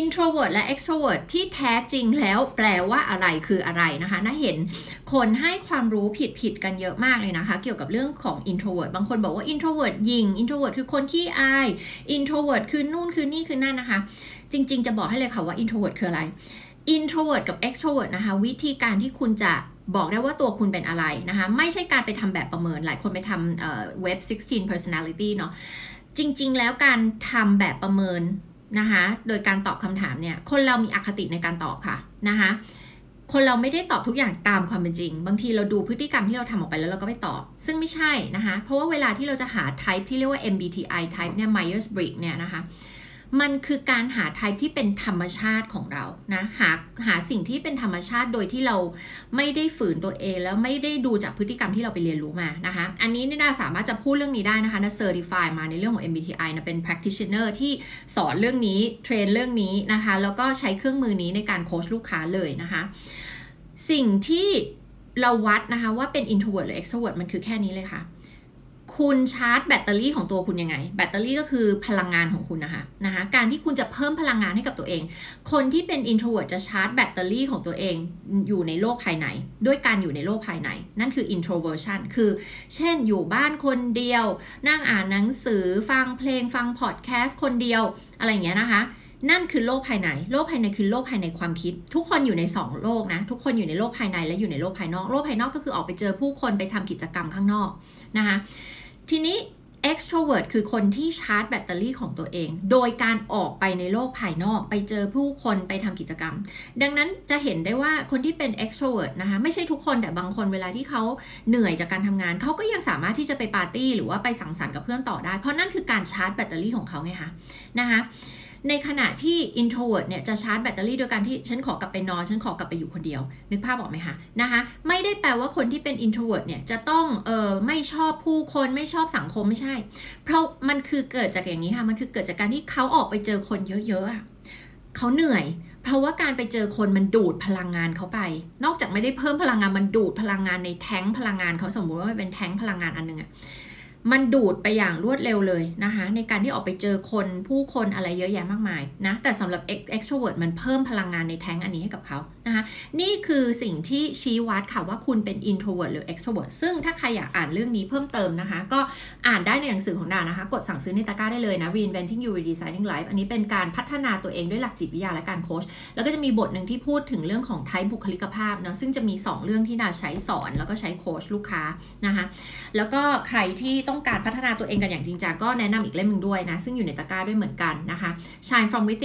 introvert และ extrovert ที่แท้จริงแล้วแปลว่าอะไรคืออะไรนะคะน่าเห็นคนให้ความรู้ผิดผิดกันเยอะมากเลยนะคะ เกี่ยวกับเรื่องของ introvert บางคนบอกว่า introvert ยิง introvert คือคนขี้อาย introvert คือนู่นคือนี่คือนั่นนะคะ จริง ๆ จะบอกให้เลยค่ะว่า introvert คืออะไร introvert กับ extrovert นะคะ วิธีการที่คุณจะบอกได้ว่าตัวคุณเป็นอะไรนะคะ ไม่ใช่การไปทำแบบประเมิน หลายคนไปทำเว็บ16 personality เนาะจริง ๆ แล้วการทำแบบประเมิน นะคะโดยการตอบคำถามเนี่ยคนเรามีอคติในการตอบค่ะนะคะคนเราไม่ได้ตอบทุกอย่างตามความเป็นจริง บางทีเราดูพฤติกรรมที่เราทำออกไปแล้วเราก็ไม่ตอบ ซึ่งไม่ใช่นะคะเพราะว่าเวลาที่เราจะหา type ที่เรียกว่า MBTI type เนี่ย Myers-Briggs เนี่ยนะคะ มันคือการหา type ที่เป็นธรรมชาติของเรานะหาหาสิ่งที่เป็นธรรมชาติโดยที่เราไม่ได้ฝืนตัวเองแล้วไม่ได้ดูจากพฤติกรรมที่เราไปเรียนรู้มานะคะ อันนี้นี่นาสามารถจะพูดเรื่องนี้ได้นะคะนา certify มาในเรื่องของ MBTI นะเป็น practitioner ที่สอนเรื่องนี้ train เรื่องนี้นะคะ แล้วก็ใช้เครื่องมือนี้ในการโค้ชลูกค้าเลยนะคะ สิ่งที่เราวัดนะคะว่าเป็น introvert หรือ extrovert มันคือแค่นี้เลยค่ะ คุณชาร์จแบตเตอรี่ของตัวคุณยังไง แบตเตอรี่ก็คือพลังงานของคุณนะคะนะคะ การที่คุณจะเพิ่มพลังงานให้กับตัวเอง คนที่เป็น introvert จะชาร์จแบตเตอรี่ของตัวเองอยู่ในโลกภายใน ด้วยการอยู่ในโลกภายใน นั่นคือ introversion คือ เช่นอยู่บ้านคนเดียว นั่งอ่านหนังสือฟังเพลงฟังพอดแคสต์คนเดียวอะไรอย่างเงี้ยนะคะนั่นคือโลกภายใน โลกภายในคือโลกภายในความคิด ทุกคนอยู่ใน 2 โลกนะ ทุกคนอยู่ในโลกภายในและอยู่ในโลกภายนอก โลกภายนอกก็คือออกไปเจอผู้คนไปทำกิจกรรมข้างนอกนะคะ ทีนี้ extrovert คือคนที่ชาร์จแบตเตอรี่ของตัวเอง โดยการออกไปในโลกภายนอก ไปเจอผู้คนไปทำกิจกรรม ดังนั้นจะเห็นได้ว่าคนที่เป็น extrovert นะคะ ไม่ใช่ทุกคนแต่บางคนเวลาที่เขาเหนื่อยจากการทำงาน เขาก็ยังสามารถที่จะไปปาร์ตี้หรือว่าไปสังสรรค์กับเพื่อนต่อได้ เพราะนั่นคือการชาร์จแบตเตอรี่ของเขาไงคะนะคะ ในขณะที่ introvert เนี่ยจะชาร์จแบตเตอรี่โดยการที่ฉันขอกลับไปนอน ฉันขอกลับไปอยู่คนเดียว นึกภาพออกไหมคะนะคะไม่ได้แปลว่าคนที่เป็น introvert เนี่ยจะต้องเออไม่ชอบผู้คนไม่ชอบสังคมไม่ใช่ เพราะมันคือเกิดจากอย่างนี้ค่ะมันคือเกิดจากการที่เขาออกไปเจอคนเยอะๆอะเขาเหนื่อย เพราะว่าการไปเจอคนมันดูดพลังงานเขาไป นอกจากไม่ได้เพิ่มพลังงานมันดูดพลังงานในแท้งพลังงานเขาสมมุติว่ามันเป็นแท้งพลังงานอันนึงอะ มันดูดไปอย่างรวดเร็วเลยนะคะ ในการที่ออกไปเจอคนผู้คนอะไรเยอะแยะมากมายนะ แต่สำหรับ extrovert มันเพิ่มพลังงานในแท้งอันนี้ให้กับเขานะคะ นี่คือสิ่งที่ชี้วัดค่ะว่าคุณเป็น introvert หรือ extrovert ซึ่งถ้าใครอยากอ่านเรื่องนี้เพิ่มเติมนะคะ ก็อ่านได้ในหนังสือของดานะคะ กดสั่งซื้อในตะกร้าได้เลยนะ reinventing you redesigning life อันนี้เป็นการพัฒนาตัวเองด้วยหลักจิตวิทยาและการโค้ชแล้วก็จะมีบทหนึ่งที่พูดถึงเรื่องของไทป์บุคลิกภาพนะซึ่งจะมี 2 เรื่องที่ดาใช้สอนแล้วก็ใช้โค้ชลูกค้านะคะแล้วก็ใครที่ต้องการพัฒนาตัวเองกันอย่างจริงจังก็แนะนำอีกเล่มหนึ่งด้วยนะ ซึ่งอยู่ในตะกร้าด้วยเหมือนกันนะคะ Shine from within